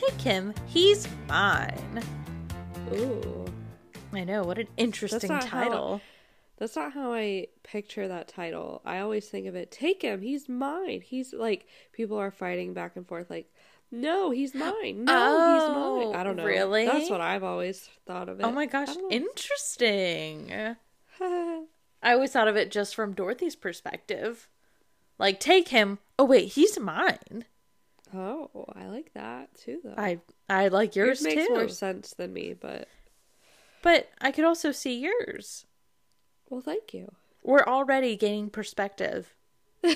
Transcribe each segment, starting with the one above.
Take Him, He's Mine. Ooh, I know, what an interesting how- title. that's not how I picture that title. I always think of it, take him, he's mine. He's like, people are fighting back and forth, like, no, he's mine. No, he's Oh, mine. I don't know. really? That's what I've always thought of it. Oh my gosh, interesting. I always thought of it just from Dorothy's perspective. Like, take him. Oh, wait, he's mine. Oh, I like that too, though. I I like yours Yours makes too. more sense than me, but But I could also see yours. well, thank you. We're already gaining perspective.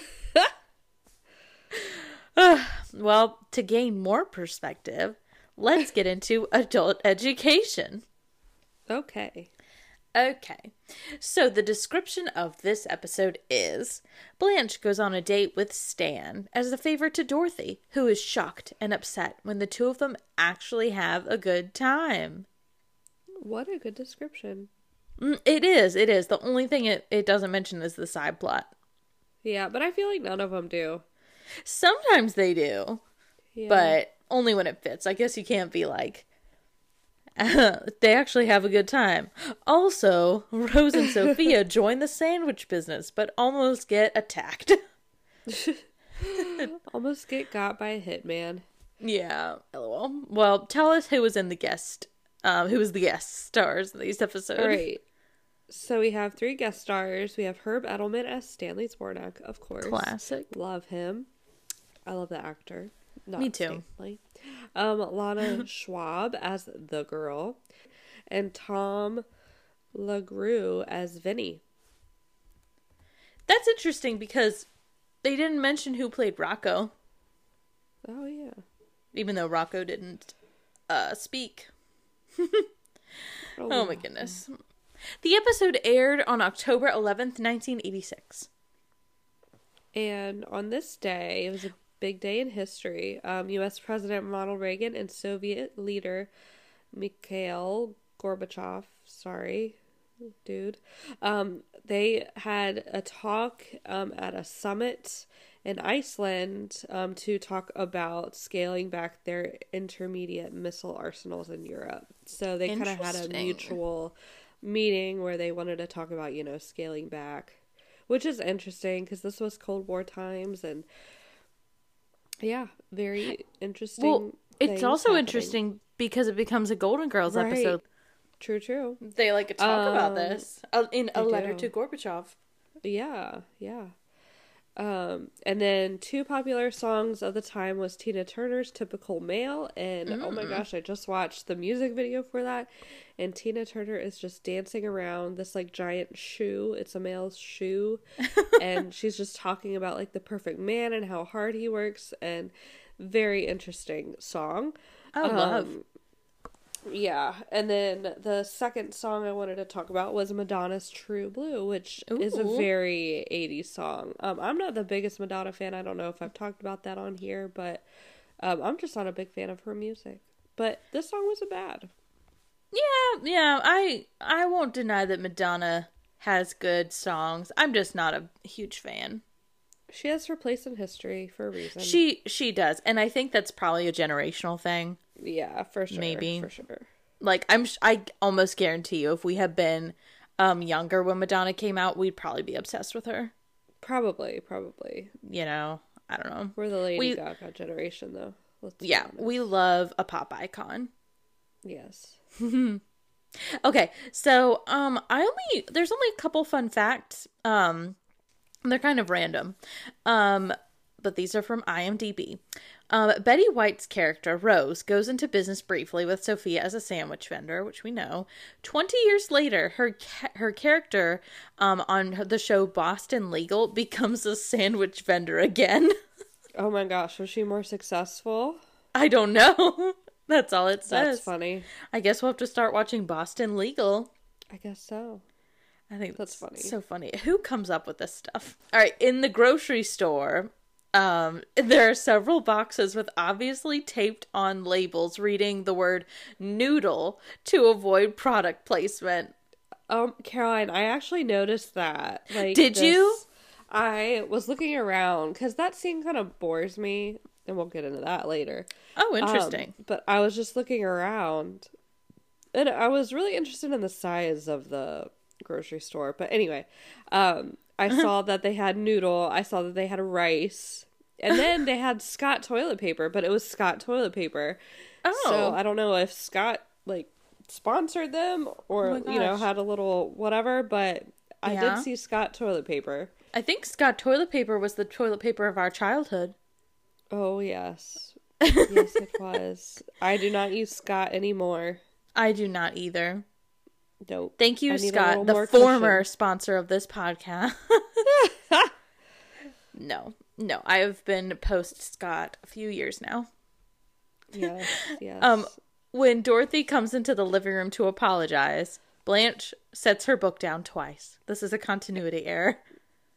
Ugh, well, to gain more perspective, let's get into adult education. Okay. Okay, so the description of this episode is Blanche goes on a date with Stan as a favor to Dorothy, who is shocked and upset when the two of them actually have a good time. What a good description. Mm, It is, it is. The only thing it, it doesn't mention is the side plot. Yeah, but I feel like none of them do. Sometimes they do, Yeah. but only when it fits. I guess you can't be like, they actually have a good time. Also, Rose and Sophia join the sandwich business, but almost get attacked. almost get got by a hitman. yeah, lol. Well, tell us who was in the guest, um, who was the guest stars in these episodes. All right. So we have three guest stars. We have Herb Edelman as Stanley Zbornak, of course. Classic. Love him. I love the actor. Not Me too. Stanley. Um, Lana Schwab as the girl, and Tom La Grua as Vinny. That's interesting because they didn't mention who played Rocco, Oh yeah. even though Rocco didn't uh, speak. Oh my goodness. The episode aired on October 11th, 1986. And on this day, it was a big day in history. Um, U.S. President Ronald Reagan and Soviet leader Mikhail Gorbachev, sorry, dude, um, they had a talk um, at a summit in Iceland um, to talk about scaling back their intermediate missile arsenals in Europe. So they kind of had a mutual meeting where they wanted to talk about, you know, scaling back which is interesting because this was Cold War times and yeah, very interesting. Well, it's also happening. interesting because it becomes a Golden Girls Right. episode. True, true. They like to talk about Um, this uh, in a letter do. to Gorbachev. Yeah, yeah. Um, and then two popular songs of the time was Tina Turner's "Typical Male" and oh Mm. my gosh, I just watched the music video for that, and Tina Turner is just dancing around this like giant shoe. It's a male's shoe, and she's just talking about like the perfect man and how hard he works, and very interesting song. I love. Yeah, and then the second song I wanted to talk about was Madonna's "True Blue," which is a very '80s song. Um, I'm not the biggest Madonna fan. I don't know if I've talked about that on here, but um, I'm just not a big fan of her music. But this song wasn't bad. Yeah, yeah. I I won't deny that Madonna has good songs. I'm just not a huge fan. She has her place in history for a reason. She she does, and I think that's probably a generational thing. yeah, for sure, Maybe. for sure. Like I'm, sh- I almost guarantee you, if we had been um younger when Madonna came out, we'd probably be obsessed with her. Probably, probably. You know, I don't know. We're the Lady We- Gaga generation, though. Let's Yeah, honest. we love a pop icon. yes. Okay, so um I only there's only a couple fun facts. Um they're kind of random. Um but these are from IMDb. Um, Betty White's character, Rose, goes into business briefly with Sophia as a sandwich vendor, which we know. 20 years later, her ca- her character um, on the show Boston Legal becomes a sandwich vendor again. Oh my gosh, was she more successful? I don't know. That's all it says. That's funny. I guess we'll have to start watching Boston Legal. I guess so. I think That's that's, funny. So funny. Who comes up with this stuff? All right, in the grocery store, um, there are several boxes with obviously taped on labels reading the word noodle to avoid product placement. Um, Caroline, I actually noticed that. Like, Did you? I was looking around because that scene kind of bores me, and we'll get into that later. Oh, Um, interesting. but I was just looking around, and I was really interested in the size of the grocery store. But anyway, um, I saw that they had noodle. I saw that they had rice, and then they had Scott toilet paper. But it was Scott toilet paper. oh, So I don't know if Scott like sponsored them or Oh you know had a little whatever, but I Yeah. did see Scott toilet paper. I think Scott toilet paper was the toilet paper of our childhood. Oh yes. yes it was. I do not use Scott anymore. I do not either. Nope. Thank you, I need a Scott, the former cushion. sponsor of this podcast. no, no, I have been post Scott a few years now. Yes, yes. Um, when Dorothy comes into the living room to apologize, Blanche sets her book down twice. This is a continuity error.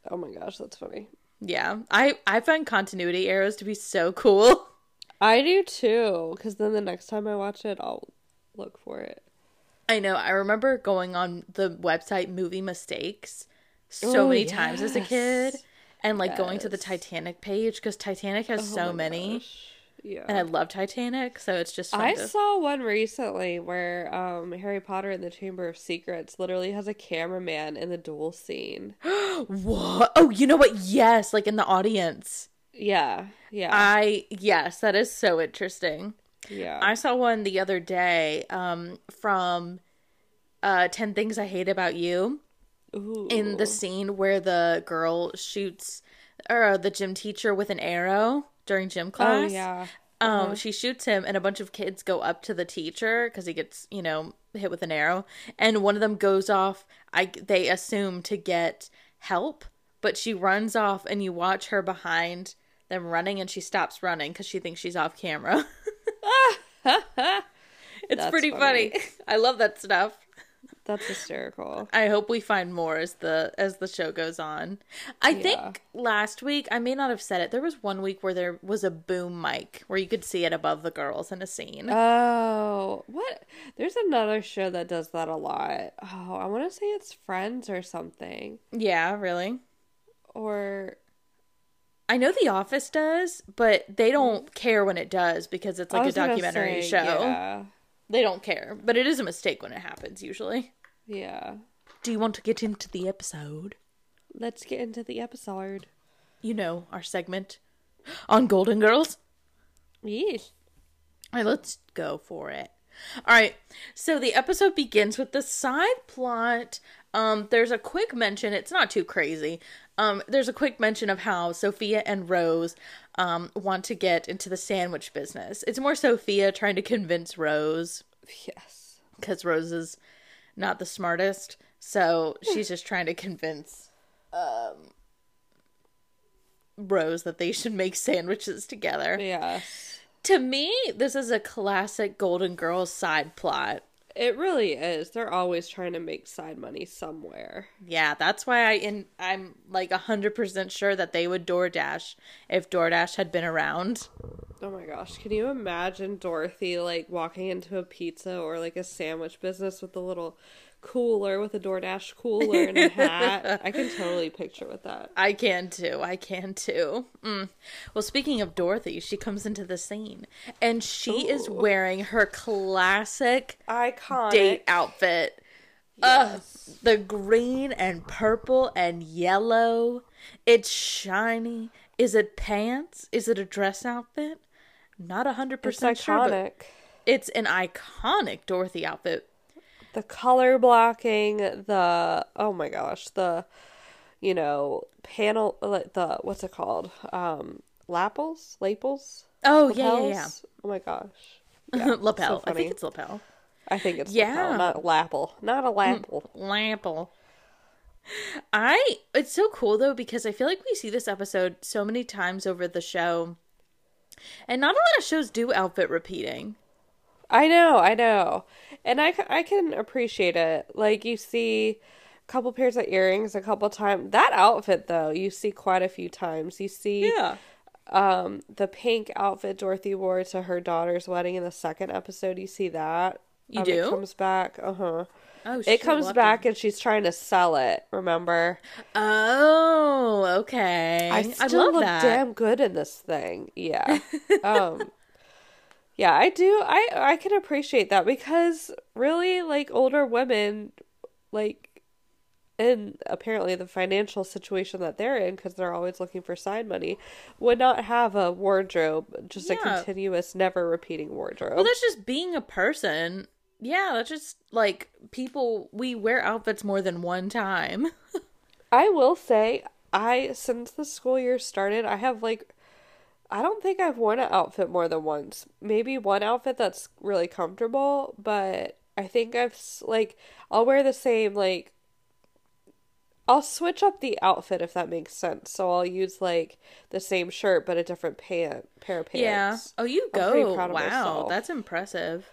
oh my gosh, that's funny. Yeah, I I find continuity errors to be so cool. I do too, because then the next time I watch it, I'll look for it. I know. I remember going on the website Movie Mistakes so Oh, many times as a kid, and like going to the Titanic page because Titanic has Oh so many, gosh. Yeah. and I love Titanic, so it's just fun I to- saw one recently where um, Harry Potter and the Chamber of Secrets literally has a cameraman in the duel scene. what? Oh, you know what? Yes, like in the audience. Yeah, yeah, I yes, that is so interesting. Yeah. I saw one the other day um from uh 10 Things I Hate About You Ooh. in the scene where the girl shoots or the gym teacher with an arrow during gym class. oh class. yeah, Um she shoots him and a bunch of kids go up to the teacher cuz he gets, you know, hit with an arrow and one of them goes off I they assume to get help, but she runs off and you watch her behind them running and she stops running cuz she thinks she's off camera. It's That's pretty funny. funny. I love that stuff. that's hysterical. I hope we find more as the as the show goes on. I Yeah. think last week I may not have said it. There was one week where there was a boom mic where you could see it above the girls in a scene. Oh, what? There's another show that does that a lot. Oh, I want to say it's Friends or something, yeah, really. or I know The Office does, but they don't care when it does because it's like a documentary say, show. Yeah, They don't care, but it is a mistake when it happens usually. yeah. Do you want to get into the episode? Let's get into the episode. You know, our segment on Golden Girls. Yes. All right, let's go for it. All right, so the episode begins with the side plot. Um, there's a quick mention. It's not too crazy. Um, there's a quick mention of how Sophia and Rose um want to get into the sandwich business. It's more Sophia trying to convince Rose Yes. because Rose is not the smartest, so she's just trying to convince um Rose that they should make sandwiches together Yes. to me, this is a classic Golden Girls side plot. It really is. They're always trying to make side money somewhere. Yeah, that's why I in I'm like hundred percent sure that they would DoorDash if DoorDash had been around. Oh my gosh, can you imagine Dorothy like walking into a pizza or like a sandwich business with a little cooler with a DoorDash cooler and a hat? I can totally picture with that. I can too. I can too. Mm. Well, speaking of Dorothy, she comes into the scene and she is wearing her classic Iconic. date outfit. Yes. The green and purple and yellow. It's shiny. Is it pants? Is it a dress outfit? Not a hundred percent sure. Iconic. it's an iconic Dorothy outfit. The color blocking, the oh my gosh, the you know panel, the what's it called? Um, lapels, lapels, Oh yeah, yeah, lapels. Oh my gosh, yeah. lapel. I think it's lapel. I think it's Yeah. lapel, not lapel, not a lapel. lapel. I it's so cool though because I feel like we see this episode so many times over the show. And not a lot of shows do outfit repeating. I know, I know. And I, I can appreciate it. Like, you see a couple pairs of earrings a couple times. That outfit, though, you see quite a few times. You see yeah. um, the pink outfit Dorothy wore to her daughter's wedding in the second episode. You see that? You Um, do? It comes back. Uh huh. Oh, It comes back and she's trying to sell it. Remember? Oh, okay. I still love look that. damn good in this thing. Yeah. um Yeah, I do. I I can appreciate that because really like older women like in apparently the financial situation that they're in because they're always looking for side money would not have a wardrobe just a continuous never repeating wardrobe. Well, that's just being a person. Yeah, that's just like people. We wear outfits more than one time. I will say, I since the school year started, I have like I don't think I've worn an outfit more than once. Maybe one outfit that's really comfortable, but I think I've like I'll wear the same like I'll switch up the outfit if that makes sense. So I'll use like the same shirt but a different pant pair of pants. Yeah. Oh, you go. Wow, myself. that's impressive.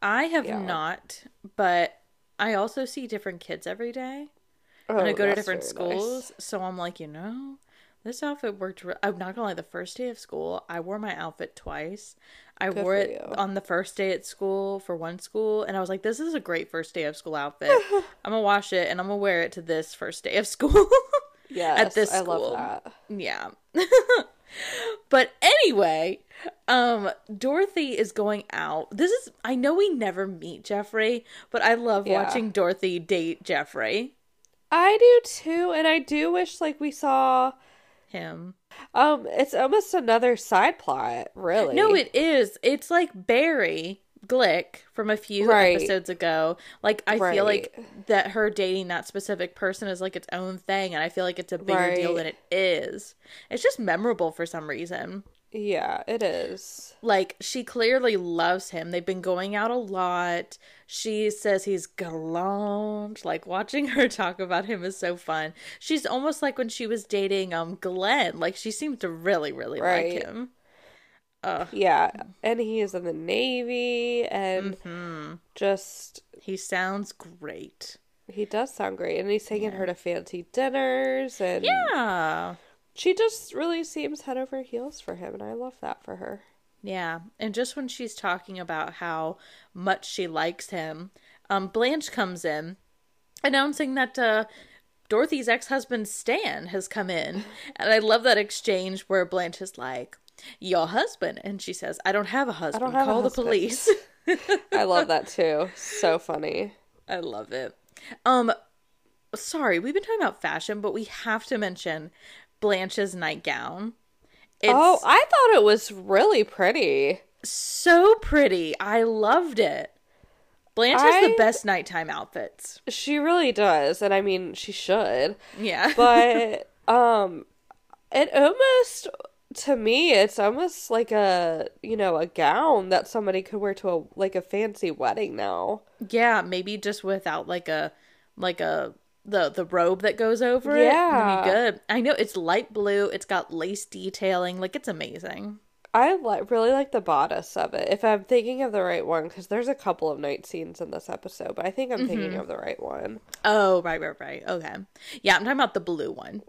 I have Yeah. not, but I also see different kids every day. Oh, and I go to different very nice. schools. So I'm like, you know, this outfit worked. Re- I'm not gonna lie. The first day of school, I wore my outfit twice. I Good wore it you. on the first day at school for one school, and I was like, this is a great first day of school outfit. I'm gonna wash it and I'm gonna wear it to this first day of school. yeah, at this I school. love that. yeah. but anyway, um, Dorothy is going out. This is I know we never meet Jeffrey, but I love Yeah. watching Dorothy date Jeffrey. I do too, and I do wish like we saw Him. Um, it's almost another side plot, really. No, it is. It's like Barry Glick from a few Right. episodes ago. Like I feel like that her dating that specific person is like its own thing, and I feel like it's a bigger deal than it is. It's just memorable for some reason. Yeah, it is. Like she clearly loves him. They've been going out a lot. She says he's gallant. Like watching her talk about him is so fun. She's almost like when she was dating um Glenn. Like she seemed to really, really Right. like him. Uh, Yeah, and he is in the Navy, and hmm just He sounds great. he does sound great, and he's taking her to fancy dinners, and Yeah. She just really seems head over heels for him, and I love that for her. Yeah. And just when she's talking about how much she likes him, um, Blanche comes in announcing that uh, Dorothy's ex husband Stan has come in. And I love that exchange where Blanche is like, Your husband. And she says, I don't have a husband. have a Call the husband." police. I love that too. So funny. I love it. Um, sorry, we've been talking about fashion, but we have to mention Blanche's nightgown. It's oh, I thought it was really pretty. so pretty. I loved it. Blanche has the best nighttime outfits. She really does, and I mean, she should. Yeah. but um it almost to me it's almost like a you know a gown that somebody could wear to a like a fancy wedding now yeah, maybe just without like a like a the the robe that goes over it. Yeah. Good. I know it's light blue. It's got lace detailing. Like it's amazing. i like really like the bodice of it if i'm thinking of the right one because there's a couple of night scenes in this episode but i think i'm thinking Mm-hmm. of the right one Oh, right, right, right. Okay. Yeah, I'm talking about the blue one.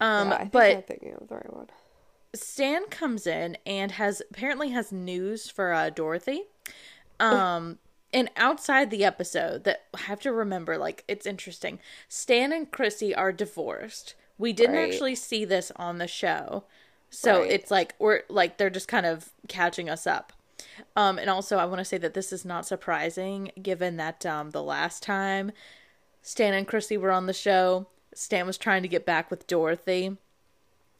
Um, Yeah, I think but i'm thinking of the right one Stan comes in and has apparently has news for uh, Dorothy. Um, and outside the episode, that I have to remember, like it's interesting. Stan and Chrissy are divorced. We didn't Right. actually see this on the show, so Right. it's like we're like they're just kind of catching us up. Um, and also I want to say that this is not surprising, given that um the last time Stan and Chrissy were on the show, Stan was trying to get back with Dorothy.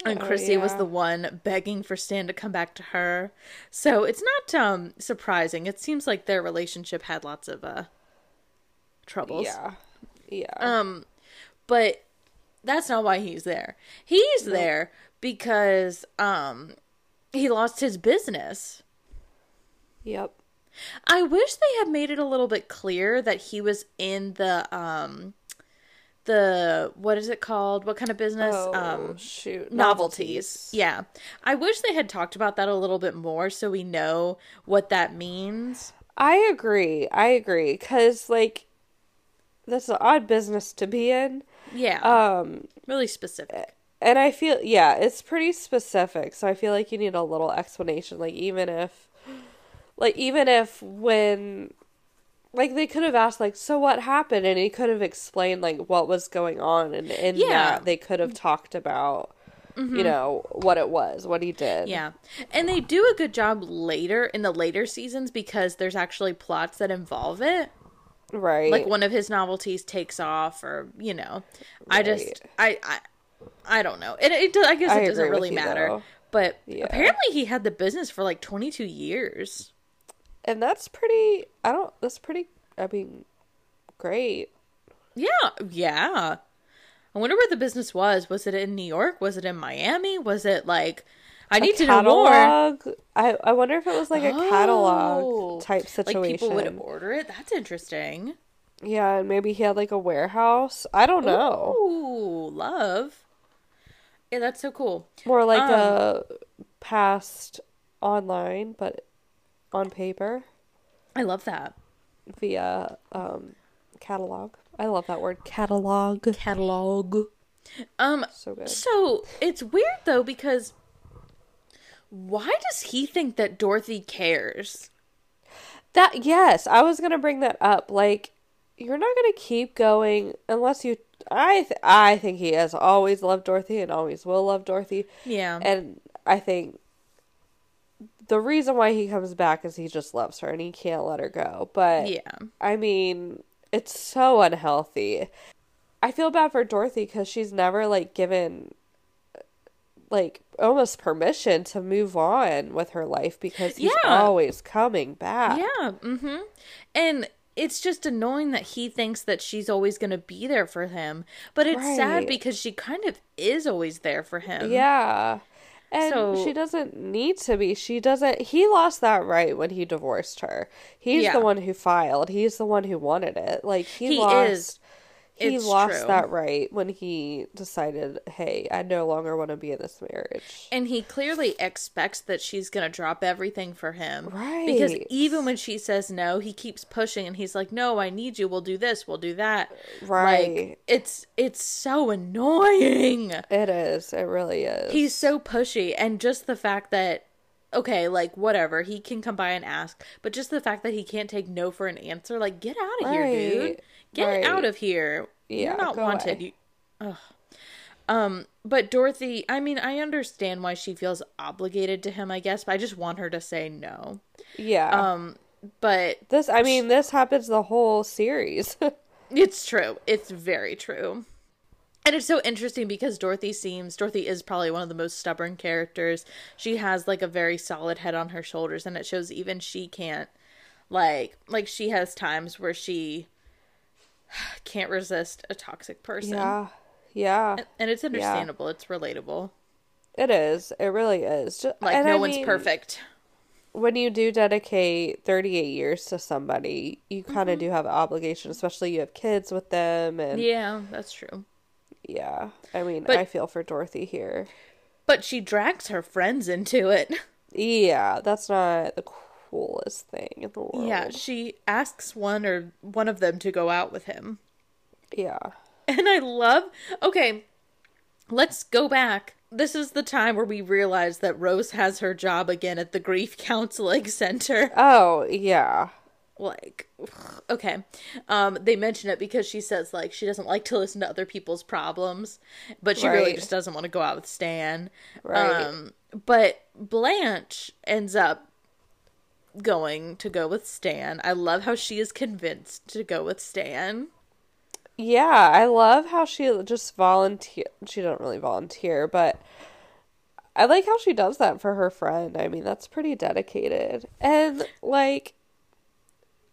And Oh, Chrissy was the one begging for Stan to come back to her. So it's not um surprising. It seems like their relationship had lots of uh troubles. yeah yeah Um but that's not why he's there. He's there because um he lost his business. yep I wish they had made it a little bit clear that he was in the um the what is it called? What kind of business? Oh, um shoot. novelties. Yeah. I wish they had talked about that a little bit more so we know what that means. I agree. I agree. Because, like, that's an odd business to be in. Yeah. Um, really specific. and I feel, yeah, it's pretty specific. So I feel like you need a little explanation. Like, even if, like, even if when, like, they could have asked, like, so what happened? And he could have explained, like, what was going on. And in Yeah. that, they could have talked about, you mm-hmm. know, what it was, what he did. Yeah. And they do a good job later in the later seasons because there's actually plots that involve it. Right. Like one of his novelties takes off or, you know. I just I I I don't know. It, it I guess I it doesn't really you, matter. though. But Yeah. apparently he had the business for like 22 years. And that's pretty, I don't, that's pretty, I mean, great. Yeah, yeah. I wonder where the business was. Was it in New York? Was it in Miami? Was it like I need to know more. I I wonder if it was like a Oh. catalog type Like situation. people would order it. That's interesting. yeah, and maybe he had like a warehouse. I don't know. Ooh, love. Yeah, that's so cool. More like Um, a past online, but on paper I love that. via um catalog. I love that word catalog. Catalog. Um So good. so it's weird though because why does he think that Dorothy cares? That yes, I was gonna bring that up. Like, you're not gonna keep going unless you. I th- I think he has always loved Dorothy and always will love Dorothy. Yeah. And I think the reason why he comes back is he just loves her and he can't let her go. But yeah. I mean, it's so unhealthy. I feel bad for Dorothy because she's never like given like almost permission to move on with her life because he's Yeah. always coming back. Yeah. Mm-hmm. And it's just annoying that he thinks that she's always going to be there for him. But it's sad because she kind of is always there for him. Yeah. And So- she doesn't need to be. She doesn't. He lost that right when he divorced her. He's Yeah. the one who filed. He's the one who wanted it. Like he, He lost. is. He It's lost true. that right when he decided, "Hey, I no longer want to be in this marriage." And he clearly expects that she's going to drop everything for him. Right. Because even when she says no, he keeps pushing and he's like, "No, I need you. We'll do this. We'll do that." Right. Like it's it's so annoying. It is. It really is. He's so pushy and just the fact that okay, like whatever, he can come by and ask, but just the fact that he can't take no for an answer, like get out of here, dude. Get Right. out of here. Yeah, You're not wanted. You, ugh. Um, but Dorothy, I mean, I understand why she feels obligated to him, I guess, but I just want her to say no. yeah. Um, but this. I mean, this happens the whole series. It's true. It's very true. And it's so interesting because Dorothy seems Dorothy is probably one of the most stubborn characters. She has like a very solid head on her shoulders and it shows even she can't like like she has times where she can't resist a toxic person. yeah. Yeah. And it's understandable. It's relatable. It is. It really is. Just, Like no I one's mean, perfect. when you do dedicate 38 years to somebody, you kind of mm-hmm. do have an obligation, especially you have kids with them. And yeah, Yeah, that's true. Yeah. I mean, But- I feel for Dorothy here. But she drags her friends into it. Yeah, that's not the coolest thing in the world. Yeah, she asks one or one of them to go out with him. Yeah. And I love. Okay, let's go back. This is the time where we realize that Rose has her job again at the grief counseling center. Oh, yeah. Like, okay. Um, they mention it because she says like she doesn't like to listen to other people's problems, but she really just doesn't want to go out with Stan. Right. Um, but Blanche ends up going to go with Stan. I love how she is convinced to go with Stan. Yeah, I love how she just volunteer. She don't really volunteer, but I like how she does that for her friend. I mean, that's pretty dedicated. And like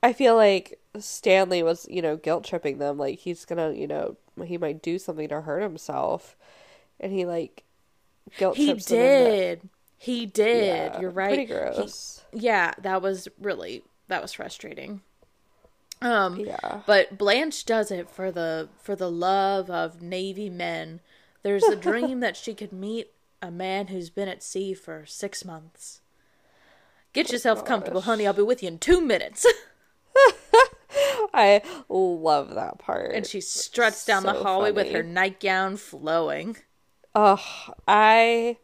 I feel like Stanley was, you know, guilt tripping them like he's going to, you know, he might do something to hurt himself. And he like guilt He trips them into- did. He did. Yeah, You're right. Pretty He- yeah, that was really that was frustrating. Um, Yeah. but Blanche does it for the for the love of Navy men. There's a dream that she could meet a man who's been at sea for six months. Get yourself comfortable, honey. I'll be with you in two minutes. I love that part. and she struts down the So hallway with her nightgown flowing. Oh, I,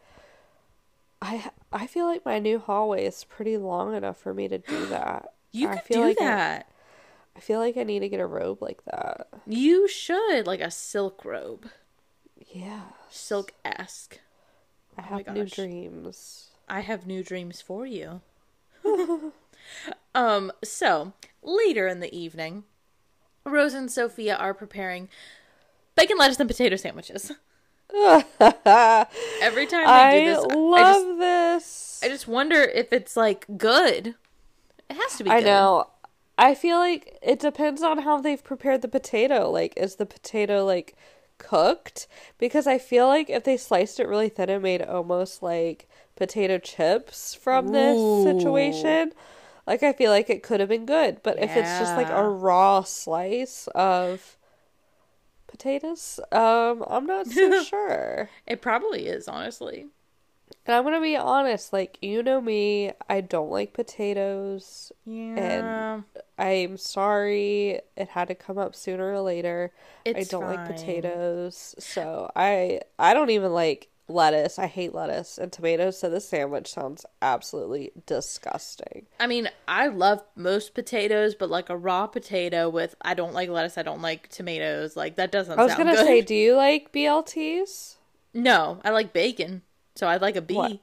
I, I feel like my new hallway is pretty long enough for me to do that. You I could feel do like I- that. I feel like I need to get a robe like that. You should like a silk robe, Yeah, silk esque. I my have new dreams. I have new dreams for you. um, so later in the evening, Rose and Sophia are preparing bacon, lettuce, and potato sandwiches. Every time I do this, I love just, this. I just wonder if it's like good. It has to be. I good. know. I feel like it depends on how they've prepared the potato. Like, is the potato like cooked? Because I feel like if they sliced it really thin and made almost like potato chips from this situation, like I feel like it could have been good. But if it's just like a raw slice of potatoes, um, I'm not so sure. It probably is, honestly. And I'm gonna be honest, like you know me, I don't like potatoes. Yeah. I'm sorry it had to come up sooner or later. It's I don't like potatoes. So I I don't even like lettuce. I hate lettuce and tomatoes, so this sandwich sounds absolutely disgusting. I mean, I love most potatoes, but like a raw potato with I don't like lettuce, I don't like tomatoes. Like that doesn't. I was sound gonna good. say, do you like BLTs? no. I like bacon, so I'd like a bee. What?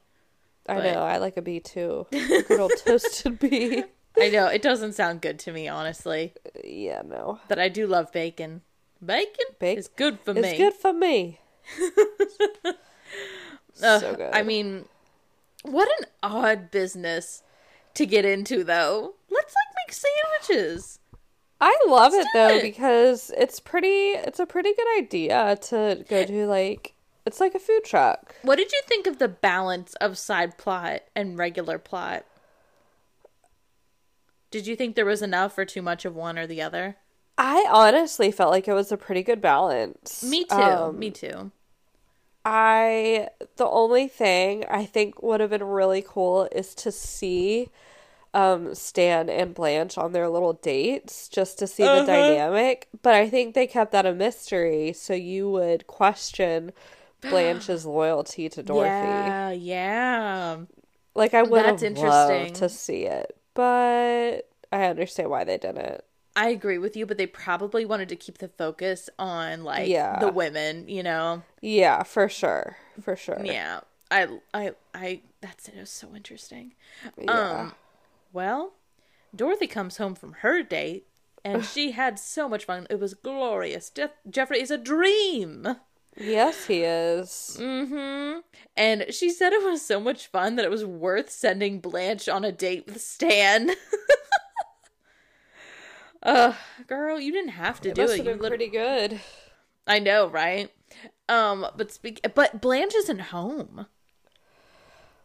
I But- know, I like a bee too. Good old toasted bee. I know it doesn't sound good to me, honestly, uh, Yeah, no. but I do love bacon. Bacon bacon is good for It's me. It's good for me. So good. I mean, what an odd business to get into, though. Let's like make sandwiches. I love it though it. because it's pretty it's a pretty good idea to go to like it's like a food truck. What did you think of the balance of side plot and regular plot? Did you think there was enough or too much of one or the other? I honestly felt like it was a pretty good balance. Me too. Um, me too. I the only thing I think would have been really cool is to see um Stan and Blanche on their little dates just to see Uh-huh. the dynamic, but I think they kept that a mystery so you would question Blanche's loyalty to Dorothy. Yeah, yeah. Like I would That's have interesting. loved to see it, but I understand why they didn't. I agree with you, but they probably wanted to keep the focus on like Yeah. the women, you know. Yeah, for sure, for sure. Yeah. I I I that's it was so interesting. Yeah. Um well, Dorothy comes home from her date and she had so much fun. It was glorious. Jeff- Jeffrey is a dream. yes, he is. Mhm. And she said it was so much fun that it was worth sending Blanche on a date with Stan. Ugh, girl, you didn't have to It do must it. have been lit- pretty good. I know, right? Um, but speak but Blanche isn't home.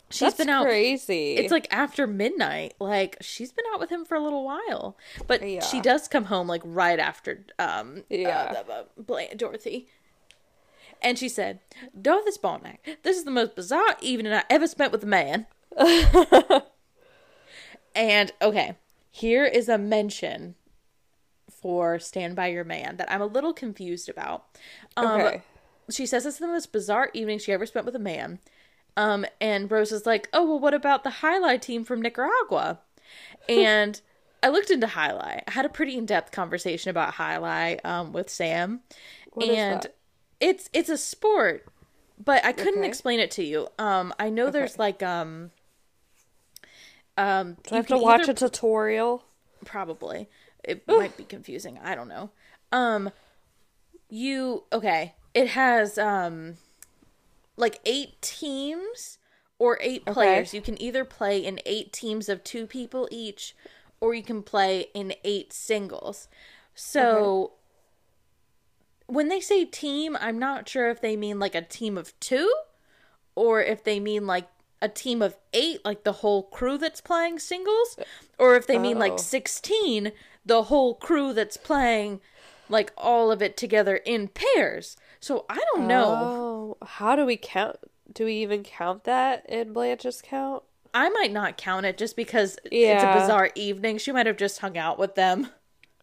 She's That's been out crazy. It's like after midnight. Like she's been out with him for a little while, but she does come home like right after um Yeah. uh, uh, Bla- Dorothy. And she said, "Dorothy Zbornak, this is the most bizarre evening I ever spent with a man." and okay, here is a mention for "Stand by Your Man" that I'm a little confused about. Um, okay. she says it's the most bizarre evening she ever spent with a man. Um, and Rose is like, oh, well, what about the jai alai team from Nicaragua? And I looked into jai alai. I had a pretty in depth conversation about jai alai um, with Sam. What and it's it's a sport, but I couldn't Okay. explain it to you. Um, I know there's like um um Do I have to watch either- a tutorial? probably it might be confusing. I don't know. Um you okay it has um like eight teams or eight players. You can either play in eight teams of two people each or you can play in eight singles. So when they say team i'm not sure if they mean like a team of two or if they mean like a team of eight, like the whole crew that's playing singles, or if they mean Oh. like 16, the whole crew that's playing like all of it together in pairs. So I don't know. Oh, how do we count? Do we even count that in Blanche's count? I might not count it just because it's a bizarre evening. She might have just hung out with them.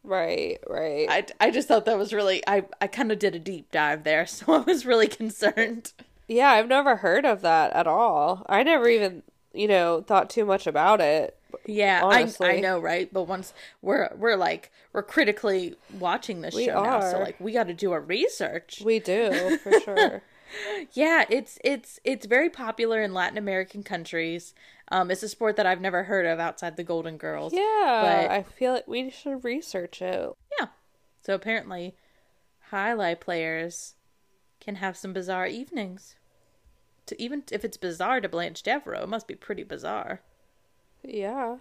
Right, right. I, I just thought that was really I I kind of did a deep dive there, so I was really concerned. yeah, I've never heard of that at all. I never even, you know, thought too much about it. Yeah, I I know, right? But once we're we're like we're critically watching this We show now, so like we got to do our research. We do, for sure. Yeah, it's it's it's very popular in Latin American countries. Um, it's a sport that I've never heard of outside the Golden Girls. Yeah, But- I feel like we should research it. Yeah. So apparently, jai alai players can have some bizarre evenings. To even if it's bizarre to Blanche Devereaux, it must be pretty bizarre. Yeah.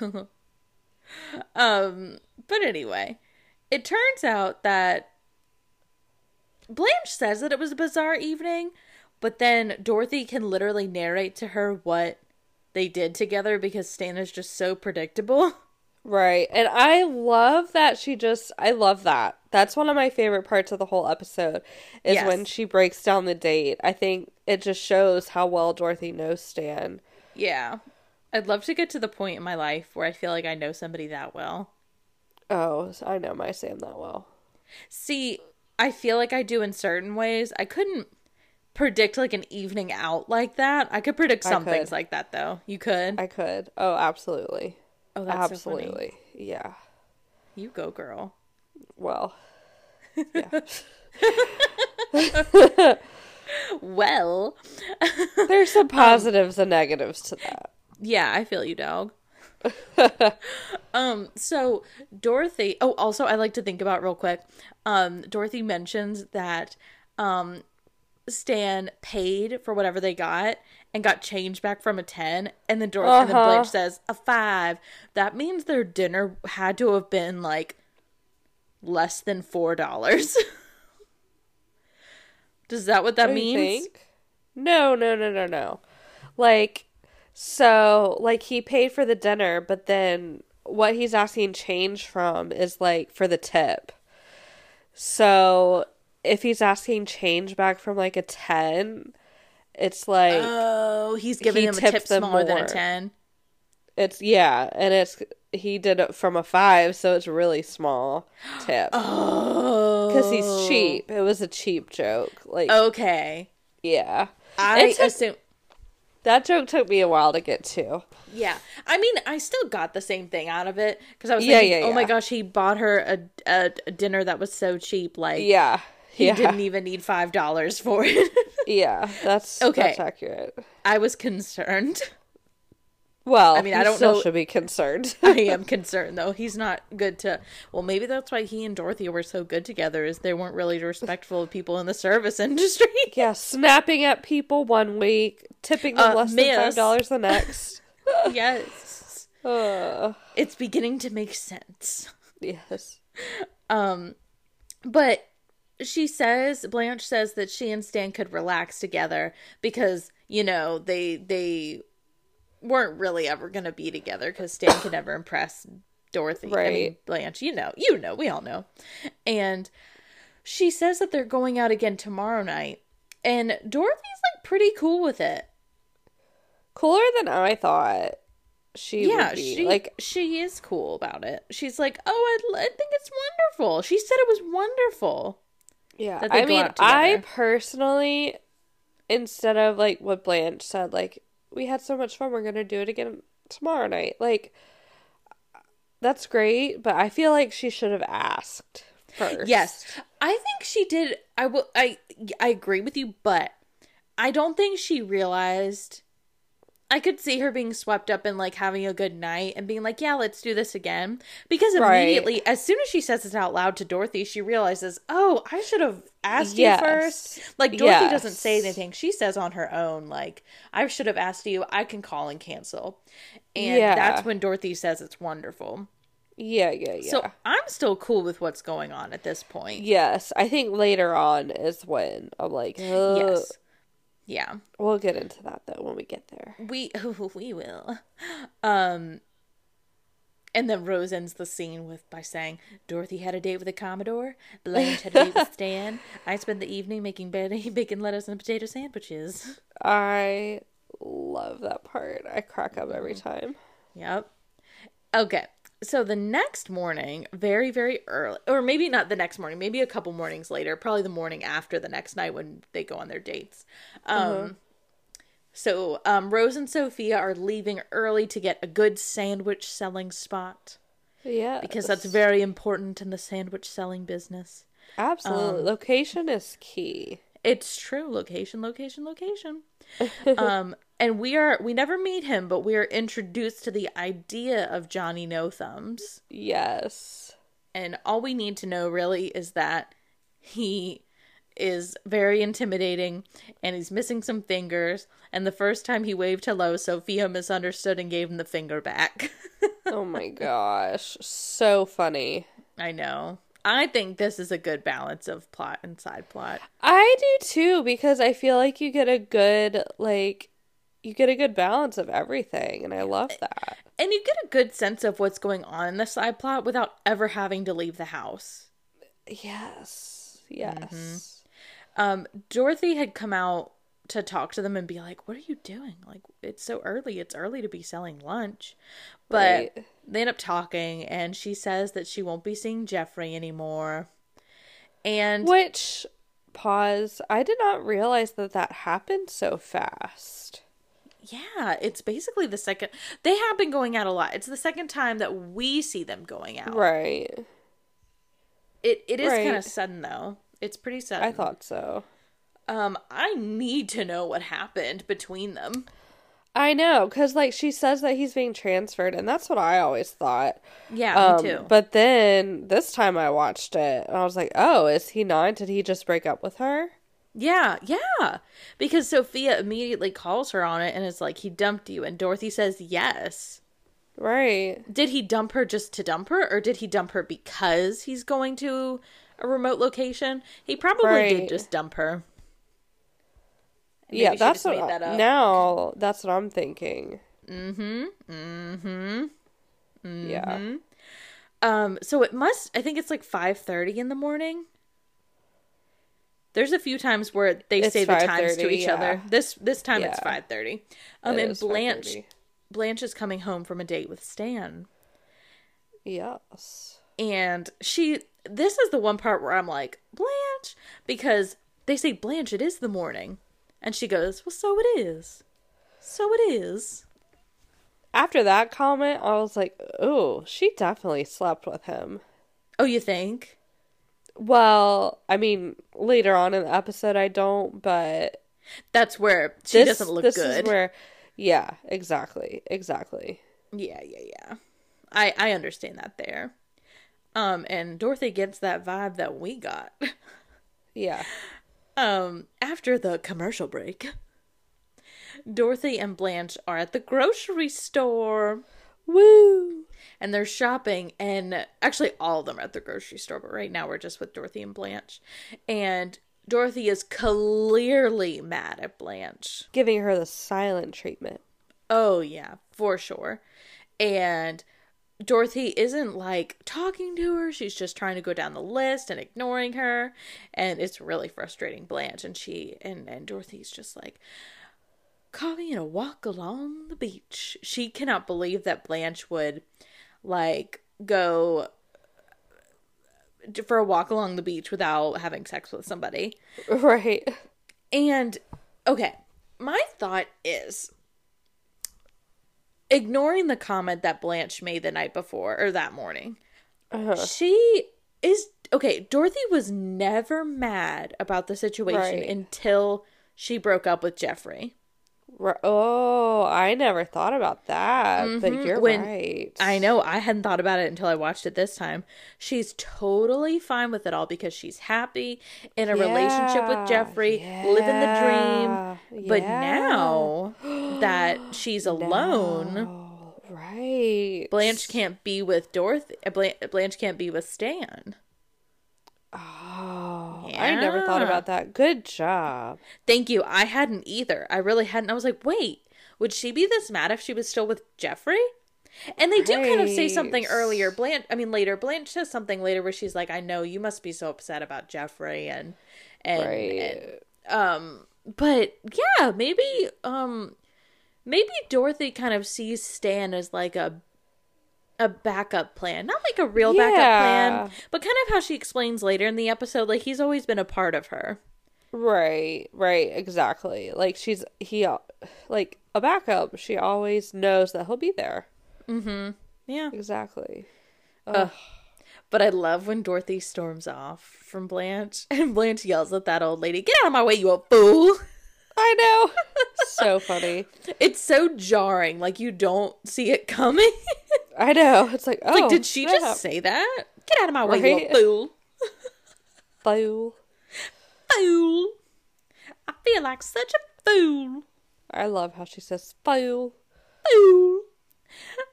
Um, but anyway, it turns out that Blanche says that it was a bizarre evening, but then Dorothy can literally narrate to her what they did together because Stan is just so predictable. Right. And I love that she just I love that. That's one of my favorite parts of the whole episode is Yes. when she breaks down the date. I think it just shows how well Dorothy knows Stan. Yeah. I'd love to get to the point in my life where I feel like I know somebody that well. Oh, I know my Sam that well. See, I feel like I do in certain ways. I couldn't predict like an evening out like that. I could predict some could. things like that though. You could. I could. Oh, absolutely. Oh, that's so funny. absolutely. yeah. You go, girl. Well. Yeah. Well, There's some positives and negatives to that. yeah, I feel you, dog. um, so Dorothy. Oh, also, I like to think about real quick. Um, Dorothy mentions that um, Stan paid for whatever they got and got change back from a ten, and then Dorothy and then Uh-huh. Blanche says a five. That means their dinner had to have been like less than four dollars. Does that what that means? think? No, no, no, no, no. Like, so, like, he paid for the dinner, but then what he's asking change from is like for the tip. So, if he's asking change back from like a 10, it's like, Oh, he's giving he them a tip them smaller than a ten. it's, yeah, and it's, he did it from a 5, so it's really small tip. Oh, Because he's oh. cheap. It was a cheap joke. Like, Okay, yeah. I took- assume. That joke took me a while to get to. Yeah, I mean, I still got the same thing out of it because I was Yeah, thinking, yeah, oh my gosh, he bought her a, a, a dinner that was so cheap, like Yeah. he yeah. didn't even need five dollars for it. Yeah, that's Okay. That's accurate. I was concerned. Well, I mean, I don't still know- Should be concerned. I am concerned though. He's not good to. Well, maybe that's why he and Dorothy were so good together. Is they weren't really respectful of people in the service industry. yeah, snapping at people one week, tipping them Uh, less miss. than five dollars the next. yes, uh, it's beginning to make sense. yes. Um, but she says Blanche says that she and Stan could relax together because you know they they weren't really ever going to be together because Stan could never impress Dorothy. I mean, Right. Blanche, you know, you know, we all know. And she says that they're going out again tomorrow night, and Dorothy's like pretty cool with it. Cooler than I thought she yeah, would be. she like, she is cool about it. She's like, "Oh, I, I think it's wonderful." She said it was wonderful. Yeah. I mean, I personally, instead of like what Blanche said, like we had so much fun, we're gonna do it again tomorrow night. Like, that's great, but I feel like she should have asked first. Yes, I think she did. I will. I I agree with you, but I don't think she realized. I could see her being swept up and like having a good night and being like, "Yeah, let's do this again." Because Right. immediately, as soon as she says it out loud to Dorothy, she realizes, "Oh, I should have asked Yes. you first. Like Dorothy doesn't say anything; she says on her own, like, "I should have asked you. I can call and cancel." And Yeah. that's when Dorothy says it's wonderful. Yeah, yeah, yeah. So I'm still cool with what's going on at this point. Yes, I think later on is when I'm like, Ugh. Yes. Yeah. We'll get into that though when we get there. We we will. Um and then Rose ends the scene with by saying, "Dorothy had a date with a Commodore. Blanche had a date with Stan. I spent the evening making Betty bacon, lettuce, and potato sandwiches." I love that part. I crack up every Mm-hmm. time. Yep. Okay. So the next morning, very, very early, or maybe not the next morning, maybe a couple mornings later, probably the morning after the next night when they go on their dates. Um, So um, Rose and Sophia are leaving early to get a good sandwich selling spot Yeah. because that's very important in the sandwich selling business. absolutely um, location is key. It's true. Location, location, location. um, and we are we never meet him, but we are introduced to the idea of Johnny No Thumbs. Yes. And all we need to know really is that he is very intimidating and he's missing some fingers. And the first time he waved hello, Sophia misunderstood and gave him the finger back. Oh my gosh. So funny. I know. I think this is a good balance of plot and side plot. I do too because I feel like you get a good like you get a good balance of everything and I love that. And you get a good sense of what's going on in the side plot without ever having to leave the house. Yes. Yes. Um, Dorothy had come out to talk to them and be like, "What are you doing? Like, it's so early. It's early to be selling lunch." But Right. they end up talking, and she says that she won't be seeing Jeffrey anymore. And Which pause, I did not realize that that happened so fast. yeah, it's basically the second they have been going out a lot. It's the second time that we see them going out. Right. It it is kind of sudden though. It's pretty sudden. I thought so. Um, I need to know what happened between them. I know, because like she says that he's being transferred, and that's what I always thought. Yeah, Um, me too. But then this time I watched it, and I was like, "Oh, is he not? Did he just break up with her?" Yeah, yeah. Because Sophia immediately calls her on it and is like, he dumped you. And Dorothy says yes. Right. Did he dump her just to dump her? Or did he dump her because he's going to a remote location? He probably did just dump her. Yeah, maybe she that's what that up. now. That's what I'm thinking. Mm-hmm. Mm-hmm. Yeah. Um, so it must I think it's like five thirty in the morning. There's a few times where they It's say the times to 5:30, each other. This this time it's Yeah. five thirty. Um It and Blanche Blanche is coming home from a date with Stan. Yes. And she this is the one part where I'm like, Blanche because they say Blanche, it is the morning. And she goes, Well so it is. So it is. After that comment, I was like, "Oh, she definitely slept with him." Oh, you think? Well, I mean, later on in the episode, I don't, but That's where she this, doesn't look this good. is where, yeah, exactly, exactly. Yeah, yeah, yeah. I I understand that there. Um, and Dorothy gets that vibe that we got. Yeah. Um, after the commercial break, Dorothy and Blanche are at the grocery store Woo! and they're shopping and actually all of them are at the grocery store, but right now we're just with Dorothy and Blanche. And Dorothy is clearly mad at Blanche. Giving her the silent treatment. Oh, yeah, for sure. And Dorothy isn't like talking to her. She's just trying to go down the list and ignoring her. And it's really frustrating Blanche. And she and, and Dorothy's just like, call me in a walk along the beach. She cannot believe that Blanche would like go for a walk along the beach without having sex with somebody. Right. And okay, my thought is ignoring the comment that Blanche made the night before or that morning. Uh-huh. She is okay, Dorothy was never mad about the situation Right. until she broke up with Jeffrey. Oh, I never thought about that, but you're Mm-hmm. When- right. I know I hadn't thought about it until I watched it this time. She's totally fine with it all because she's happy in a relationship with Yeah, Jeffrey, living the yeah, dream. But yeah. now that she's alone, Oh, right. Blanche can't be with Dorothy. Blanche can't be with Stan. Oh, I never thought about that. Good job. Thank you. I hadn't either. I really hadn't. I was like, wait, would she be this mad if she was still with Jeffrey? And they do kind of say something earlier. Blanche, I mean later, Blanche says something later where she's like, "I know you must be so upset about Jeffrey," and and, Right. and um, but yeah, maybe um, maybe Dorothy kind of sees Stan as like a a backup plan, not like a real backup plan, but kind of how she explains later in the episode, like he's always been a part of her. Right, right, exactly. Like she's he like a backup. She always knows that he'll be there. Mhm. Yeah. Exactly. Ugh. But I love when Dorothy storms off from Blanche and Blanche yells at that old lady, Get out of my way, you old fool! I know. so funny. It's so jarring. Like you don't see it coming. I know. It's like, oh, like, did she snap. just say that? Get out of my way, you fool! Fool. Fool! I feel like such a fool. I love how she says fool. Fool.